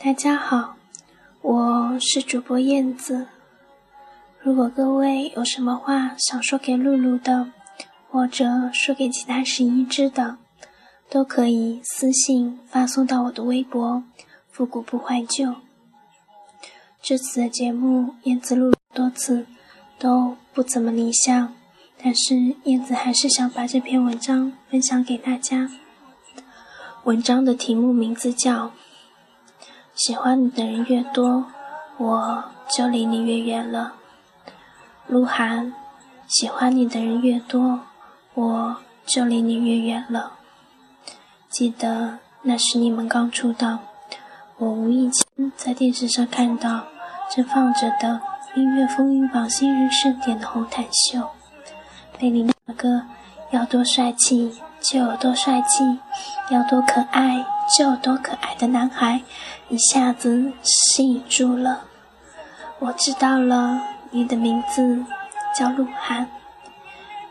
大家好，我是主播燕子。如果各位有什么话想说给露露的，或者说给其他十一只的，都可以私信发送到我的微博“复古不怀旧”。这次的节目，燕子录了多次都不怎么理想，但是燕子还是想把这篇文章分享给大家。文章的题目名字叫。喜欢你的人越多，我就离你越远了。鹿晗，喜欢你的人越多，我就离你越远了。记得那时你们刚出道，我无意间在电视上看到正放着的音乐风云榜新人盛典的红毯秀，被里面那个要多帅气就有多帅气，要多可爱就有多可爱的男孩。一下子吸引住了，我知道了你的名字叫鹿晗。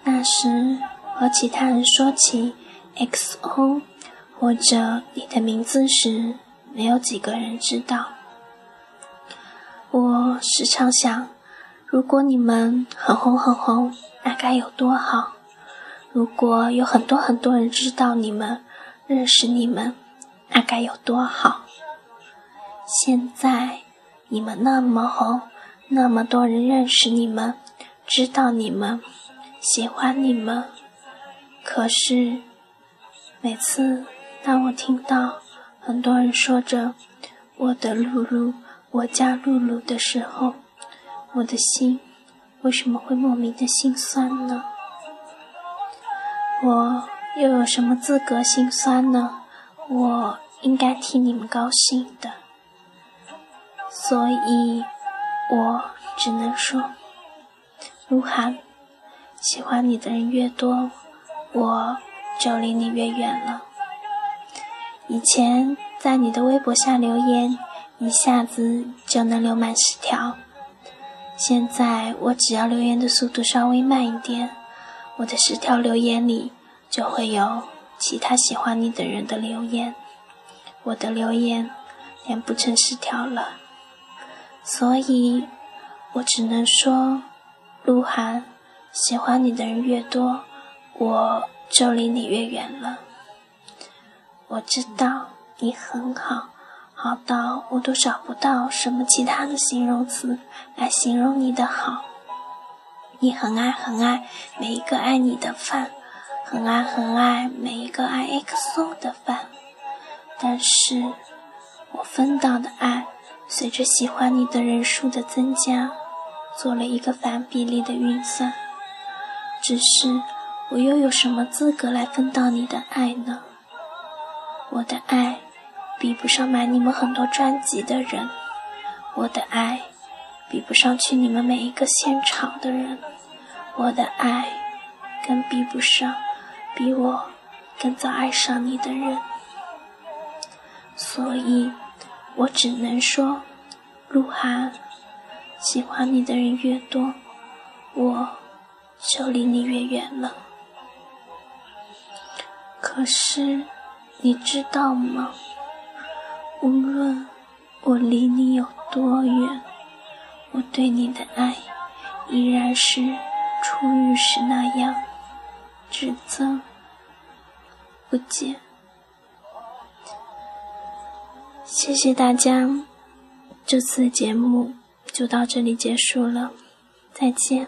那时和其他人说起 XO 或者你的名字时，没有几个人知道。我时常想，如果你们很红很红，那该有多好；如果有很多很多人知道你们、认识你们，那该有多好。现在你们那么红，那么多人认识你们，知道你们，喜欢你们。可是每次当我听到很多人说着“我的露露，我家露露”的时候，我的心为什么会莫名的心酸呢？我又有什么资格心酸呢？我应该替你们高兴的。所以，我只能说，鹿晗，喜欢你的人越多，我就离你越远了。以前在你的微博下留言，一下子就能留满十条。现在我只要留言的速度稍微慢一点，我的十条留言里就会有其他喜欢你的人的留言，我的留言连不成十条了。所以，我只能说，鹿晗，喜欢你的人越多，我就离你越远了。我知道你很好，好到我都找不到什么其他的形容词来形容你的好。你很爱很爱每一个爱你的饭，很爱很爱每一个爱 XO 的饭，但是我分到的爱。随着喜欢你的人数的增加，做了一个反比例的运算。只是，我又有什么资格来分到你的爱呢？我的爱，比不上买你们很多专辑的人；我的爱，比不上去你们每一个现场的人；我的爱，更比不上比我更早爱上你的人。所以。我只能说，鹿晗，喜欢你的人越多，我就离你越远了。可是，你知道吗？无论我离你有多远，我对你的爱依然是初遇时那样，只增不减。谢谢大家，这次节目就到这里结束了，再见。